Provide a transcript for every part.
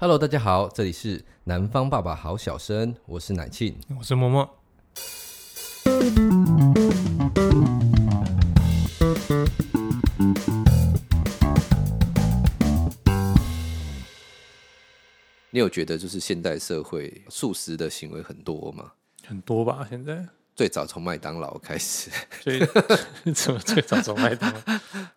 Hello，大家好，这里是南方爸爸好小生，我是奶庆，我是默默。你有觉得就是现代社会素食的行为很多吗？很多吧，现在。最早从麦当劳开始，最 怎么最早从麦当劳？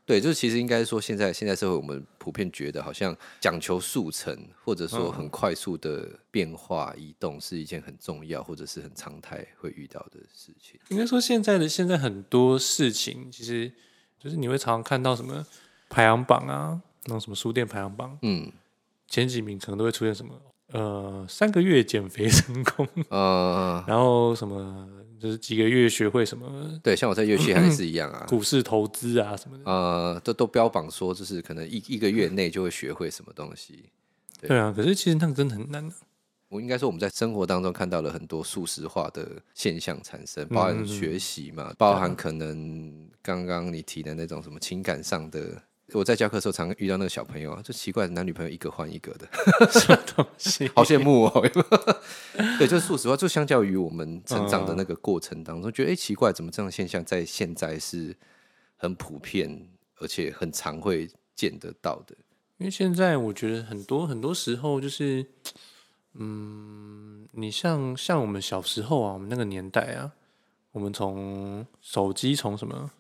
对，就是其实应该说，现在现在社会我们普遍觉得好像讲求速成，或者说很快速的变化移动是一件很重要，或者是很常态会遇到的事情。应该说现在的现在很多事情，其实就是你会常常看到什么排行榜啊，那种什么书店排行榜，嗯，前几名可能都会出现什么呃三个月减肥成功，呃，然后什么。就是几个月学会什么？对，像我在乐器还是一样啊，股市投资啊什么的。呃，都都标榜说，就是可能一一个月内就会学会什么东西。对，对啊，可是其实那个真的很难啊。我应该说，我们在生活当中看到了很多速食化的现象产生，包含学习嘛，包含可能刚刚你提的那种什么情感上的。我在教课的时候，常遇到那个小朋友啊，就奇怪，男女朋友一个换一个的，什么东西？好羡慕哦！对，就是说实话，就相较于我们成长的那个过程当中，嗯、觉得哎、欸，奇怪，怎么这样的现象在现在是很普遍，而且很常会见得到的？因为现在我觉得很多很多时候就是，嗯，你像像我们小时候啊，我们那个年代啊，我们从手机从什么？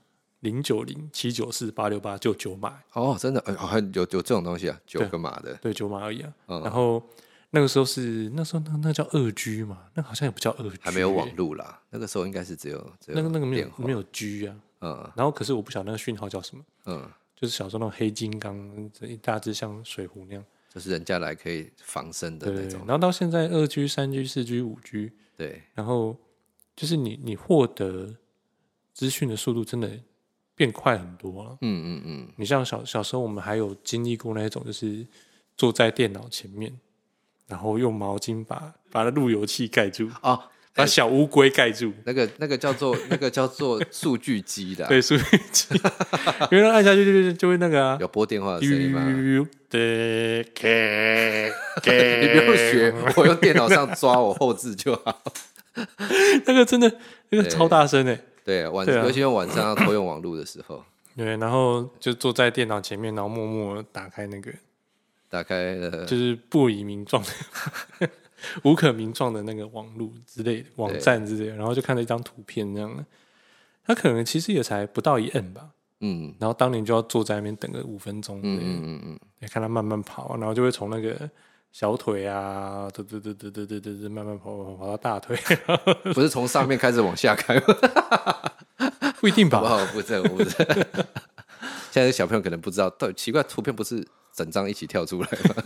零九零七九四八六八就九码哦，真的，哎，还有有这种东西啊，九个码的，对，九码而已啊。嗯、然后那个时候是那时候那那叫二 G 嘛，那好像也不叫二 G，还没有网路啦。那个时候应该是只有，那个那个没有没有 G 啊。嗯，然后可是我不晓得那个讯号叫什么。嗯，就是小时候那种黑金刚，一大只像水壶那样，就是人家来可以防身的那种。然后到现在二 G、三 G、四 G、五 G，对，然后就是你你获得资讯的速度真的。变快很多了，嗯嗯嗯。你像小小时候，我们还有经历过那一种，就是坐在电脑前面，然后用毛巾把把那路由器盖住啊，把小乌龟盖住。那个那个叫做那个叫做数据机的，对，数据机。因为按下去就就就会那个啊，有拨电话的声音吗？对，你不用学，我用电脑上抓，我后置就好。那个真的，那个超大声诶。对，晚对、啊、尤其用晚上要偷用网络的时候，对，然后就坐在电脑前面，然后默默打开那个，打开了，就是不以名状的、无可名状的那个网络之类的网站之类的，然后就看了一张图片，这样的，他可能其实也才不到一 M 吧，嗯，然后当年就要坐在那边等个五分钟，嗯嗯嗯看他慢慢跑，然后就会从那个。小腿啊，嘚嘚嘚嘚嘚嘚嘚，慢慢跑跑跑到大腿，不是从上面开始往下开吗？不一定吧？不是，不是。现在小朋友可能不知道，对，奇怪，图片不是整张一起跳出来吗？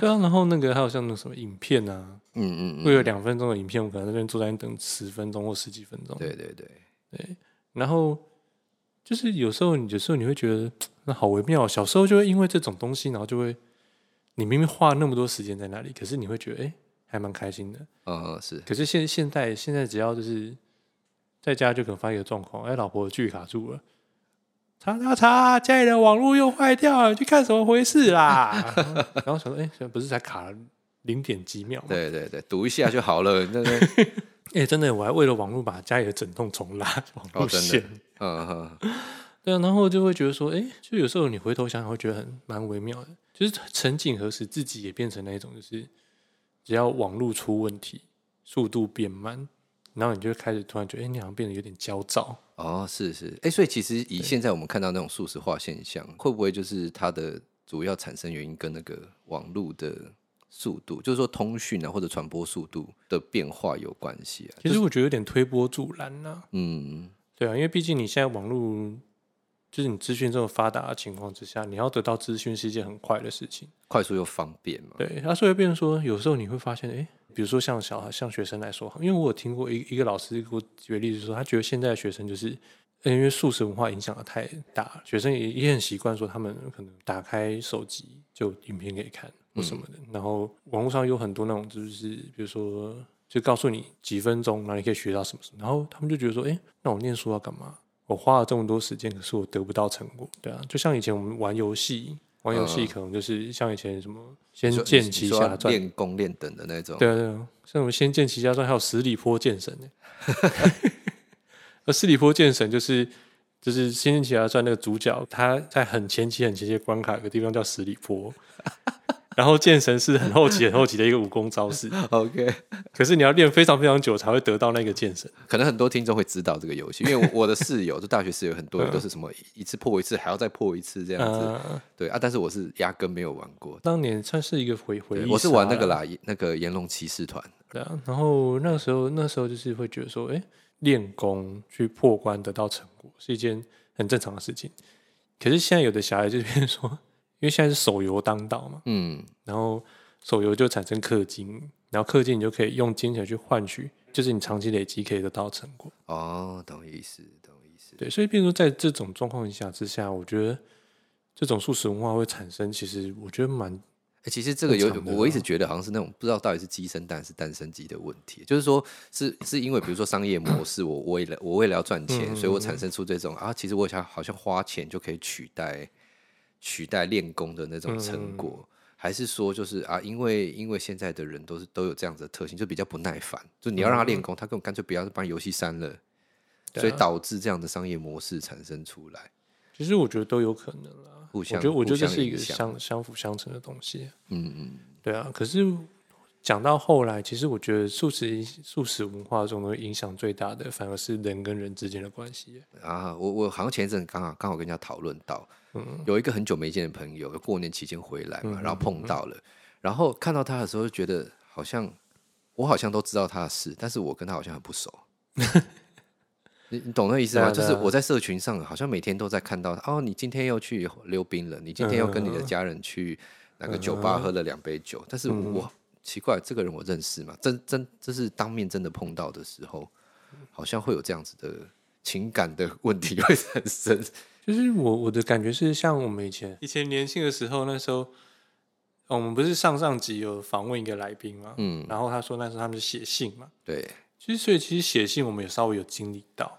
对啊，然后那个还有像那什么影片啊，嗯嗯嗯，会有两分钟的影片，我可能在那边坐在那等十分钟或十几分钟。对对对对，然后就是有时候，有时候你会觉得 那好微妙，小时候就会因为这种东西，然后就会。你明明花了那么多时间在那里，可是你会觉得哎、欸，还蛮开心的。嗯，是。可是现现在现在只要就是在家就可能发一个状况，哎、欸，老婆剧卡住了，查查查，家里的网络又坏掉了，去看什么回事啦？然后想说，哎、欸，不是才卡了零点几秒吗？对对对，赌一下就好了。那个，哎、欸，真的，我还为了网络把家里的整栋重拉网络线。对啊，然后就会觉得说，哎，就有时候你回头想想，会觉得很蛮微妙的。就是曾几何时，自己也变成那一种，就是只要网络出问题，速度变慢，然后你就会开始突然觉得，哎，你好像变得有点焦躁。哦，是是，哎，所以其实以现在我们看到那种速食化现象，会不会就是它的主要产生原因跟那个网络的速度，就是说通讯啊或者传播速度的变化有关系啊？其实我觉得有点推波助澜呐。嗯，对啊，因为毕竟你现在网络。就是你资讯这么发达的情况之下，你要得到资讯是一件很快的事情，快速又方便嘛。对，他所以变成说，有时候你会发现，哎，比如说像小孩、像学生来说，因为我有听过一一个老师给我举个例子说，他觉得现在的学生就是因为素食文化影响的太大，学生也也很习惯说，他们可能打开手机就影片可以看或什么的，嗯、然后网络上有很多那种就是比如说就告诉你几分钟，然后你可以学到什么什么，然后他们就觉得说，哎，那我念书要干嘛？我花了这么多时间，可是我得不到成果，对啊，就像以前我们玩游戏，玩游戏可能就是像以前什么《仙剑奇侠传》练功练等的那种。对啊对啊，像什么《仙剑奇侠传》还有十里坡剑神呢。而十里坡剑神就是就是《仙剑奇侠传》那个主角，他在很前期很前期的关卡有个地方叫十里坡。然后剑神是很后期很后期的一个武功招式，OK。可是你要练非常非常久才会得到那个剑神。可能很多听众会知道这个游戏，因为我的室友，就大学室友很多人都是什么一次破一次还要再破一次这样子。嗯、对啊，但是我是压根没有玩过。当年算是一个回回忆。我是玩那个啦，那个炎龙骑士团。对啊，然后那个时候那时候就是会觉得说，哎，练功去破关得到成果是一件很正常的事情。可是现在有的小孩就变成说。因为现在是手游当道嘛，嗯，然后手游就产生氪金，然后氪金你就可以用金钱去换取，就是你长期累积可以得到成果。哦，懂意思，懂意思。对，所以，比如说在这种状况下之下，我觉得这种素食文化会产生，其实我觉得蛮……哎，其实这个有，我一直觉得好像是那种不知道到底是鸡生蛋是蛋生鸡的问题，就是说是是因为比如说商业模式，我为了我为了要赚钱，嗯、所以我产生出这种啊，其实我想好像花钱就可以取代。取代练功的那种成果，嗯、还是说就是啊，因为因为现在的人都是都有这样子的特性，就比较不耐烦，就你要让他练功，嗯、他根本干脆不要把游戏删了，啊、所以导致这样的商业模式产生出来。其实我觉得都有可能啦，互相我觉得我觉得这是一个相相辅相成的东西。嗯嗯，对啊。可是讲到后来，其实我觉得素食素食文化中的影响最大的，反而是人跟人之间的关系啊。我我好像前一阵刚好刚好跟人家讨论到。有一个很久没见的朋友，过年期间回来嘛，然后碰到了，然后看到他的时候，就觉得好像我好像都知道他的事，但是我跟他好像很不熟。你你懂那意思吗？就是我在社群上，好像每天都在看到他哦，你今天又去溜冰了，你今天又跟你的家人去那个酒吧喝了两杯酒，但是我奇怪，这个人我认识嘛？真真这是当面真的碰到的时候，好像会有这样子的情感的问题会产生。就是我我的感觉是，像我们以前以前年轻的时候，那时候我们不是上上集有访问一个来宾嘛，嗯，然后他说那时候他们是写信嘛，对，其实所以其实写信我们也稍微有经历到，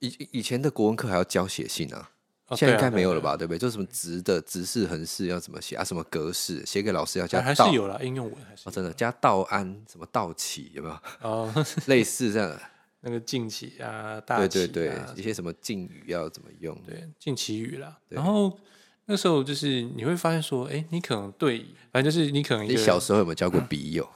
以以前的国文课还要教写信啊，现在应该没有了吧，对不对？就什么直的直式横式要怎么写啊，什么格式写给老师要加，还是有了应用文还是真的加道安什么道起有没有？哦，类似这样。那个敬启啊，大对对对，一些什么敬语要怎么用？对，敬启语啦。然后那时候就是你会发现说，哎，你可能对，反正就是你可能你小时候有没有交过笔友？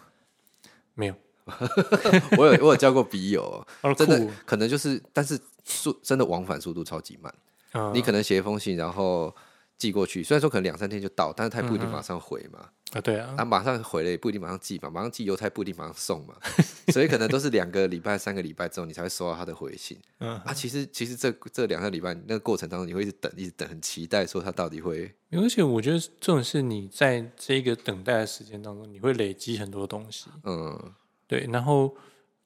没有，我有我有交过笔友，真的可能就是，但是速真的往返速度超级慢。嗯、你可能写一封信，然后。寄过去，虽然说可能两三天就到，但是他也不一定马上回嘛。啊，对啊，他马上回了也不一定马上寄嘛，马上寄邮差不一定马上送嘛，所以可能都是两个礼拜、三个礼拜之后你才会收到他的回信。嗯，啊，其实其实这这两个礼拜那个过程当中，你会一直等，一直等，很期待说他到底会。而且我觉得这种是你在这个等待的时间当中，你会累积很多东西。嗯，对。然后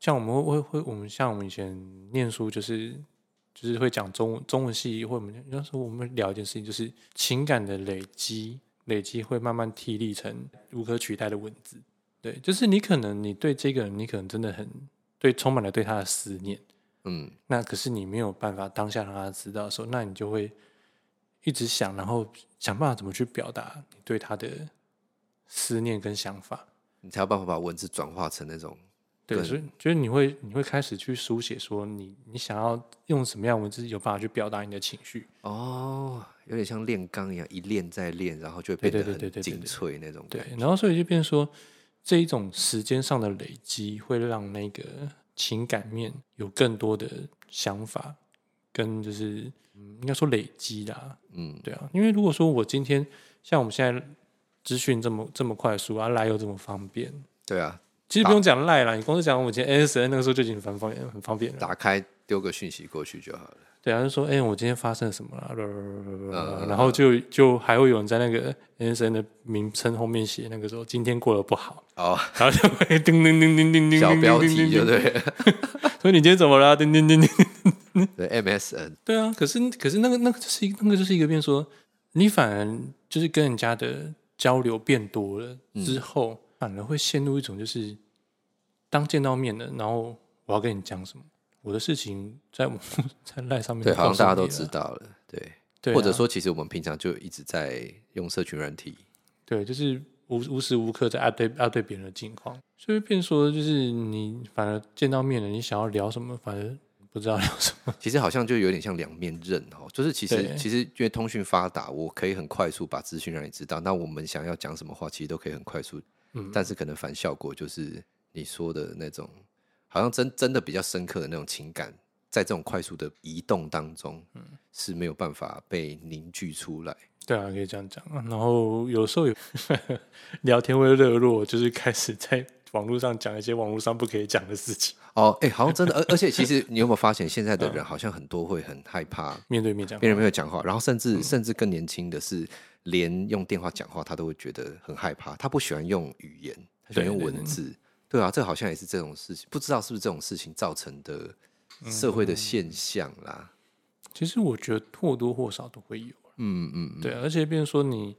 像我们会会我们像我们以前念书就是。就是会讲中文中文系，或者我们有时候我们聊一件事情，就是情感的累积，累积会慢慢提炼成无可取代的文字。对，就是你可能你对这个人，你可能真的很对，充满了对他的思念，嗯，那可是你没有办法当下让他知道的时候，那你就会一直想，然后想办法怎么去表达你对他的思念跟想法，你才有办法把文字转化成那种。对，所以就是你会，你会开始去书写，说你你想要用什么样的文字有办法去表达你的情绪。哦，有点像炼钢一样，一炼再炼，然后就会变得很精粹那种。对，然后所以就变成说，这一种时间上的累积，会让那个情感面有更多的想法，跟就是应该说累积啦。嗯，对啊，因为如果说我今天像我们现在资讯这么这么快速啊，来又这么方便，对啊。其实不用讲赖啦，你光是讲我们以前 MSN 那个时候就已经很方便，很方便了。打开丢个讯息过去就好了。对啊，就说哎、欸，我今天发生了什么了？嗯、然后就就还会有人在那个 MSN 的名称后面写那个时候今天过得不好哦，然后就会叮叮叮叮叮叮小标题就对。所以你今天怎么了？叮叮叮叮。对 MSN。对啊，可是可是那个那个就是一那个就是一个变说，你反而就是跟人家的交流变多了之后。嗯反而会陷入一种，就是当见到面了，然后我要跟你讲什么，我的事情在我在赖上面，对，好像大家都知道了，对对啊，或者说，其实我们平常就一直在用社群软体。对，就是无无时无刻在 update update 别人的近况，所以变说就是你反而见到面了，你想要聊什么，反而不知道聊什么。其实好像就有点像两面刃哦，就是其实其实因为通讯发达，我可以很快速把资讯让你知道，那我们想要讲什么话，其实都可以很快速。嗯，但是可能反效果就是你说的那种，好像真真的比较深刻的那种情感，在这种快速的移动当中，嗯，是没有办法被凝聚出来。对啊，可以这样讲。然后有时候有 聊天会热络，就是开始在网络上讲一些网络上不可以讲的事情。哦，哎，好像真的，而 而且其实你有没有发现，现在的人好像很多会很害怕面对面讲，面对面讲话，然后甚至甚至更年轻的是，连用电话讲话他都会觉得很害怕，他不喜欢用语言，他喜欢用文字。对，啊，这好像也是这种事情，不知道是不是这种事情造成的社会的现象啦。其实我觉得或多或少都会有。嗯嗯，对，而且变成说你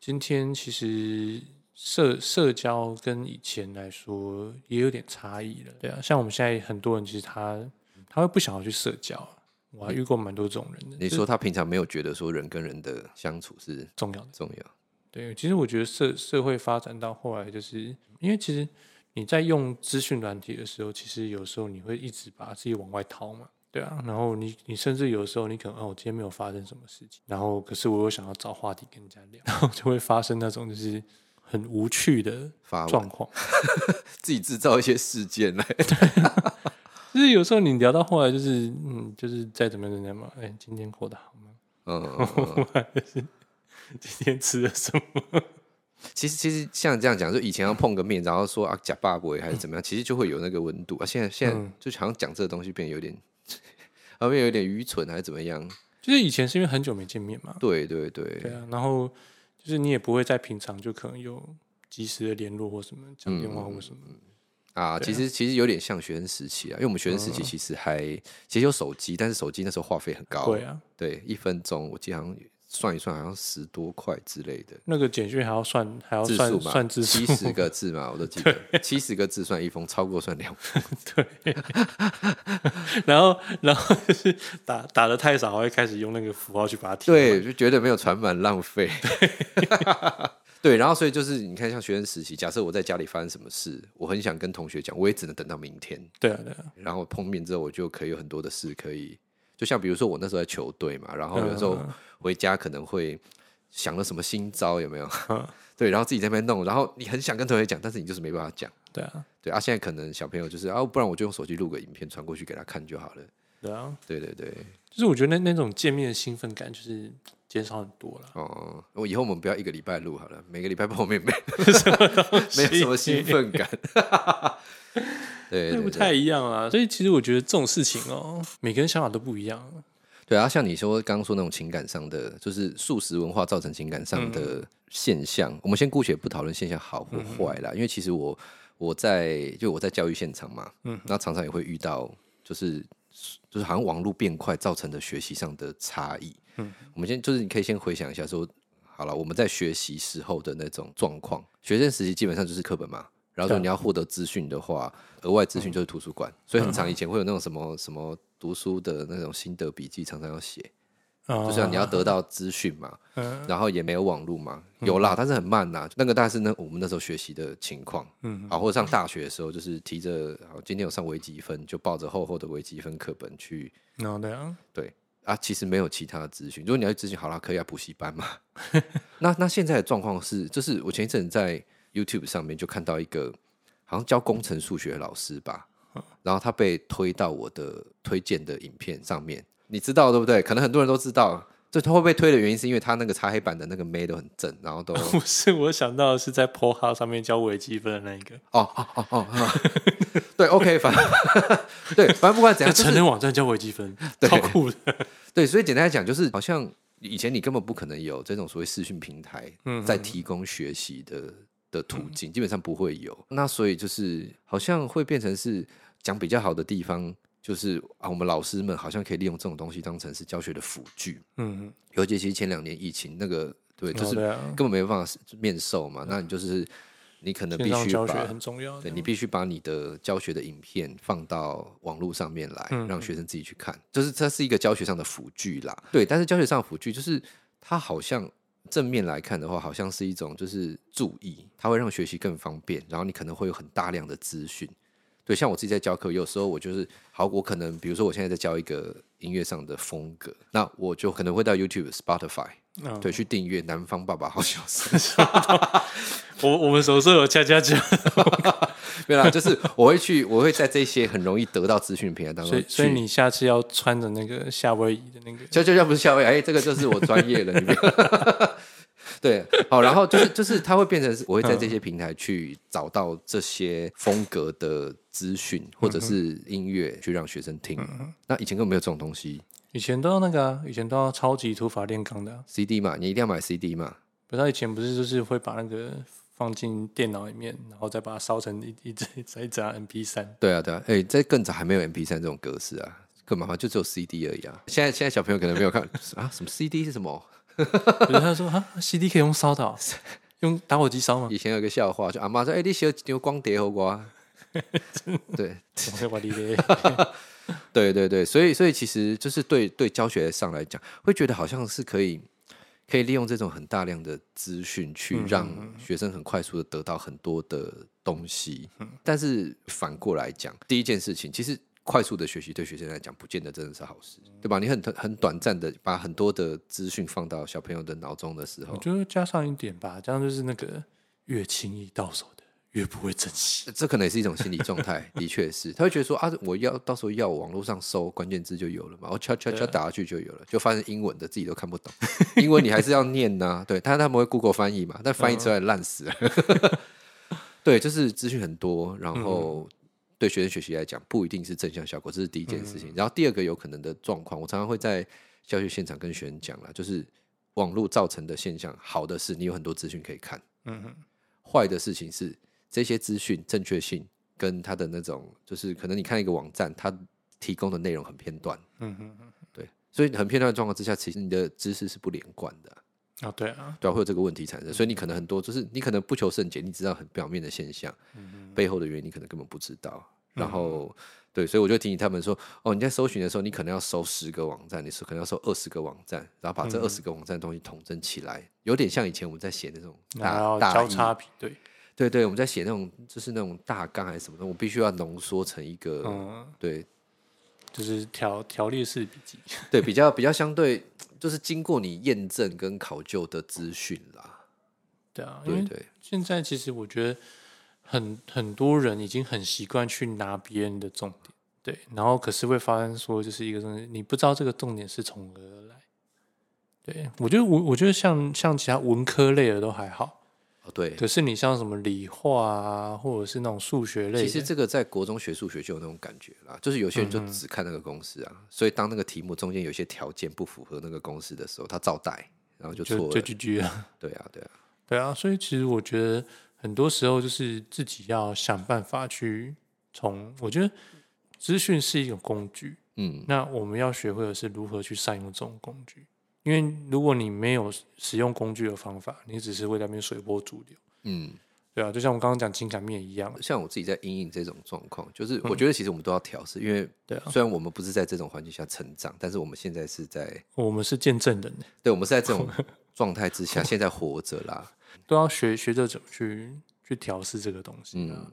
今天其实社社交跟以前来说也有点差异了，对啊，像我们现在很多人其实他他会不想要去社交，我还遇过蛮多这种人的。你说他平常没有觉得说人跟人的相处是重要的，重要。对，其实我觉得社社会发展到后来，就是因为其实你在用资讯软体的时候，其实有时候你会一直把自己往外掏嘛。对啊，然后你你甚至有时候你可能哦，我今天没有发生什么事情，然后可是我又想要找话题跟人家聊，然后就会发生那种就是很无趣的状况，自己制造一些事件来。对，就是有时候你聊到后来就是嗯，就是再怎么怎么样嘛，哎，今天过得好吗？嗯，是 今天吃了什么？其实其实像这样讲，就以前要碰个面，然后说啊假爸爸还是怎么样，其实就会有那个温度啊。现在现在就好像讲这个东西变得有点。后面有点愚蠢还是怎么样？就是以前是因为很久没见面嘛。对对对。对啊，然后就是你也不会在平常就可能有及时的联络或什么讲电话或什么。嗯、啊，啊其实其实有点像学生时期啊，因为我们学生时期其实还、嗯、其实有手机，但是手机那时候话费很高。对啊。对，一分钟我记得好像。算一算，好像十多块之类的。那个简讯还要算，还要算字数嘛？算字数，七十个字嘛，我都记得。七十个字算一封，超过算两封。对。然后，然后就是打打的太少，还会开始用那个符号去把它填。对，就觉得没有传满浪费。对，然后所以就是你看，像学生时期，假设我在家里发生什么事，我很想跟同学讲，我也只能等到明天。对啊，对啊。然后碰面之后，我就可以有很多的事可以，就像比如说我那时候在球队嘛，然后有时候。回家可能会想了什么新招有没有？对，然后自己在那边弄，然后你很想跟同学讲，但是你就是没办法讲。对啊，对啊，现在可能小朋友就是啊，不然我就用手机录个影片传过去给他看就好了。对啊，对对对，就是我觉得那那种见面的兴奋感就是减少很多了。哦，我以后我们不要一个礼拜录好了，每个礼拜碰面没 什么东西，没什么兴奋感。对，那不太一样啊。所以其实我觉得这种事情哦，每个人想法都不一样。对啊，像你说刚刚说那种情感上的，就是素食文化造成情感上的现象。嗯、我们先姑且不讨论现象好或坏啦，嗯、因为其实我我在就我在教育现场嘛，嗯，那常常也会遇到，就是就是好像网络变快造成的学习上的差异。嗯，我们先就是你可以先回想一下说，说好了，我们在学习时候的那种状况，学生时期基本上就是课本嘛，然后说你要获得资讯的话，额外资讯就是图书馆，嗯、所以很长以前会有那种什么什么。读书的那种心得笔记常常要写，哦、就像你要得到资讯嘛，嗯、然后也没有网络嘛，有啦，嗯、但是很慢呐。那个大概是那我们那时候学习的情况，嗯，啊，或者上大学的时候，就是提着今天有上微积分，就抱着厚厚的微积分课本去，哦、对啊，对。啊，其实没有其他的资讯。如果你要咨询，好啦，可以啊补习班嘛。那那现在的状况是，就是我前一阵在 YouTube 上面就看到一个好像教工程数学的老师吧。然后他被推到我的推荐的影片上面，你知道对不对？可能很多人都知道，这他会被推的原因是因为他那个擦黑板的那个妹都很正，然后都 不是我想到的是在 Pornhub 上面教微积分的那一个。哦哦哦哦，对，OK，反正对，反正不管怎样，成人网站教微积分，超酷的。对，所以简单来讲，就是好像以前你根本不可能有这种所谓视讯平台在提供学习的的途径，基本上不会有。那所以就是好像会变成是。讲比较好的地方，就是啊，我们老师们好像可以利用这种东西当成是教学的辅具。嗯哼，尤其其实前两年疫情那个，对，就是根本没办法面授嘛。嗯、那你就是你可能必须教学很重要，对，你必须把你的教学的影片放到网络上面来，让学生自己去看，就是它是一个教学上的辅具啦。对，但是教学上的辅具就是它好像正面来看的话，好像是一种就是注意，它会让学习更方便，然后你可能会有很大量的资讯。对，像我自己在教课，有时候我就是好，我可能比如说我现在在教一个音乐上的风格，那我就可能会到 YouTube、Spotify。嗯、对，去订阅《南方爸爸好小声 》我我们手上有恰恰恰，没有啦，就是我会去，我会在这些很容易得到资讯的平台当中。所以，所以你下次要穿着那个夏威夷的那个，恰恰恰不是夏威夷，哎，这个就是我专业了。你对，好，然后就是就是它会变成是，我会在这些平台去找到这些风格的资讯或者是音乐，去让学生听。嗯、那以前根本没有这种东西。以前都要那个啊，以前都要超级土法炼钢的、啊、CD 嘛，你一定要买 CD 嘛。不是他以前不是就是会把那个放进电脑里面，然后再把它烧成一一 一一一张 MP 三。对啊，对啊，哎、欸，在更早还没有 MP 三这种格式啊，更麻烦，就只有 CD 而已啊。现在现在小朋友可能没有看 啊，什么 CD 是什么？比如他说啊，CD 可以用烧的、哦，用打火机烧吗？以前有个笑话，就阿妈说，哎、欸，你写牛光碟好不？对，对对对，所以所以其实就是对对教学上来讲，会觉得好像是可以可以利用这种很大量的资讯，去让学生很快速的得到很多的东西。但是反过来讲，第一件事情，其实快速的学习对学生来讲，不见得真的是好事，对吧？你很很短暂的把很多的资讯放到小朋友的脑中的时候，我觉得加上一点吧，这样就是那个越轻易到手。越不会珍惜，这可能也是一种心理状态。的确是，他会觉得说啊，我要到时候要网络上搜关键字就有了嘛，我敲敲敲打下去就有了，就发现英文的自己都看不懂，英文你还是要念呐、啊。对，他他们会 Google 翻译嘛，但翻译出来烂死了。对，就是资讯很多，然后对学生学习来讲不一定是正向效果，这是第一件事情。然后第二个有可能的状况，我常常会在教学现场跟学生讲了，就是网络造成的现象，好的是你有很多资讯可以看，嗯哼，坏的事情是。这些资讯正确性跟他的那种，就是可能你看一个网站，它提供的内容很片段，嗯哼嗯，对，所以很片段的状况之下，其实你的知识是不连贯的。啊，对啊，对啊，会有这个问题产生，所以你可能很多就是你可能不求甚解，你知道很表面的现象，嗯，背后的原因你可能根本不知道，然后对，所以我就提醒他们说，哦，你在搜寻的时候，你可能要搜十个网站，你是可能要搜二十个网站，然后把这二十个网站的东西统整起来，有点像以前我们在写那种大大交叉比对。对对，我们在写那种就是那种大纲还是什么的，我必须要浓缩成一个，嗯、对，就是条条例式笔记，对，比较比较相对，就是经过你验证跟考究的资讯啦。对啊，对对。现在其实我觉得很很多人已经很习惯去拿别人的重点，对，然后可是会发生说就是一个东西，你不知道这个重点是从何而来。对，我觉得我我觉得像像其他文科类的都还好。对，可是你像什么理化啊，或者是那种数学类，其实这个在国中学数学就有那种感觉啦。就是有些人就只看那个公式啊，嗯、所以当那个题目中间有些条件不符合那个公式的时候，他照带，然后就错了，就 GG 啊。对啊，对啊，对啊。所以其实我觉得很多时候就是自己要想办法去从，我觉得资讯是一种工具，嗯，那我们要学会的是如何去善用这种工具。因为如果你没有使用工具的方法，你只是会在那边随波逐流。嗯，对啊，就像我刚刚讲情感面一样。像我自己在因应这种状况，就是我觉得其实我们都要调试，嗯、因为对啊，虽然我们不是在这种环境下成长，但是我们现在是在，我们是见证人。对，我们是在这种 状态之下，现在活着啦，都要学学着怎么去去调试这个东西。嗯，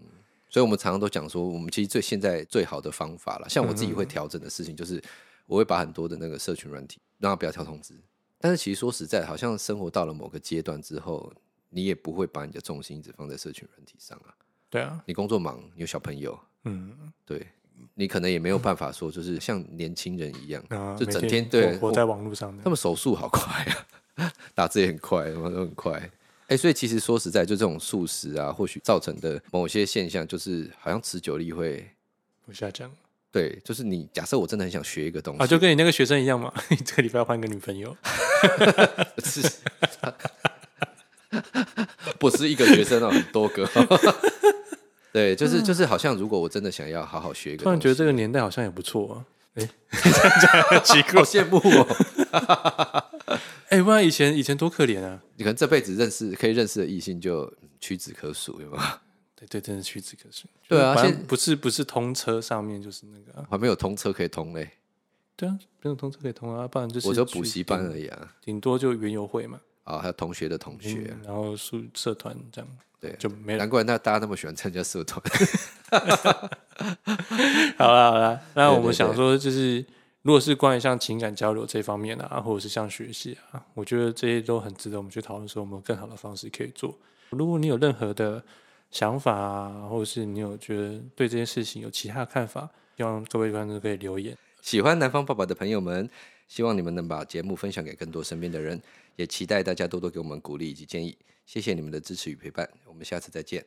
所以我们常常都讲说，我们其实最现在最好的方法了，像我自己会调整的事情，就是我会把很多的那个社群软体。让他不要跳通知，但是其实说实在，好像生活到了某个阶段之后，你也不会把你的重心一直放在社群软体上啊。对啊，你工作忙，你有小朋友，嗯，对，你可能也没有办法说，就是像年轻人一样，嗯、就整天，天对活在网络上。他们手速好快啊，打字也很快，什么都很快。哎、欸，所以其实说实在，就这种速食啊，或许造成的某些现象，就是好像持久力会不下降。对，就是你假设我真的很想学一个东西啊，就跟你那个学生一样嘛，你这个礼拜要换个女朋友，是，不是一个学生啊，很多个。对，就是就是，好像如果我真的想要好好学一个，突然觉得这个年代好像也不错啊。哎，这样讲奇怪，好羡慕哦。哎，不然以前以前多可怜啊！你可能这辈子认识可以认识的异性就屈指可数，有吗？对对，真的屈指可数。对啊，现在不是不是通车上面就是那个、啊，还没有通车可以通嘞。对啊，没有通车可以通啊，不然就是我就补习班而已啊，顶多就园游会嘛。啊、哦，还有同学的同学、啊嗯，然后社社团这样，对，就没难怪那大家那么喜欢参加社团。好了好了，那我们想说，就是如果是关于像情感交流这方面啊，或者是像学习啊，我觉得这些都很值得我们去讨论，说我们有更好的方式可以做。如果你有任何的想法啊，或是你有觉得对这件事情有其他看法，希望各位观众可以留言。喜欢南方爸爸的朋友们，希望你们能把节目分享给更多身边的人，也期待大家多多给我们鼓励以及建议。谢谢你们的支持与陪伴，我们下次再见。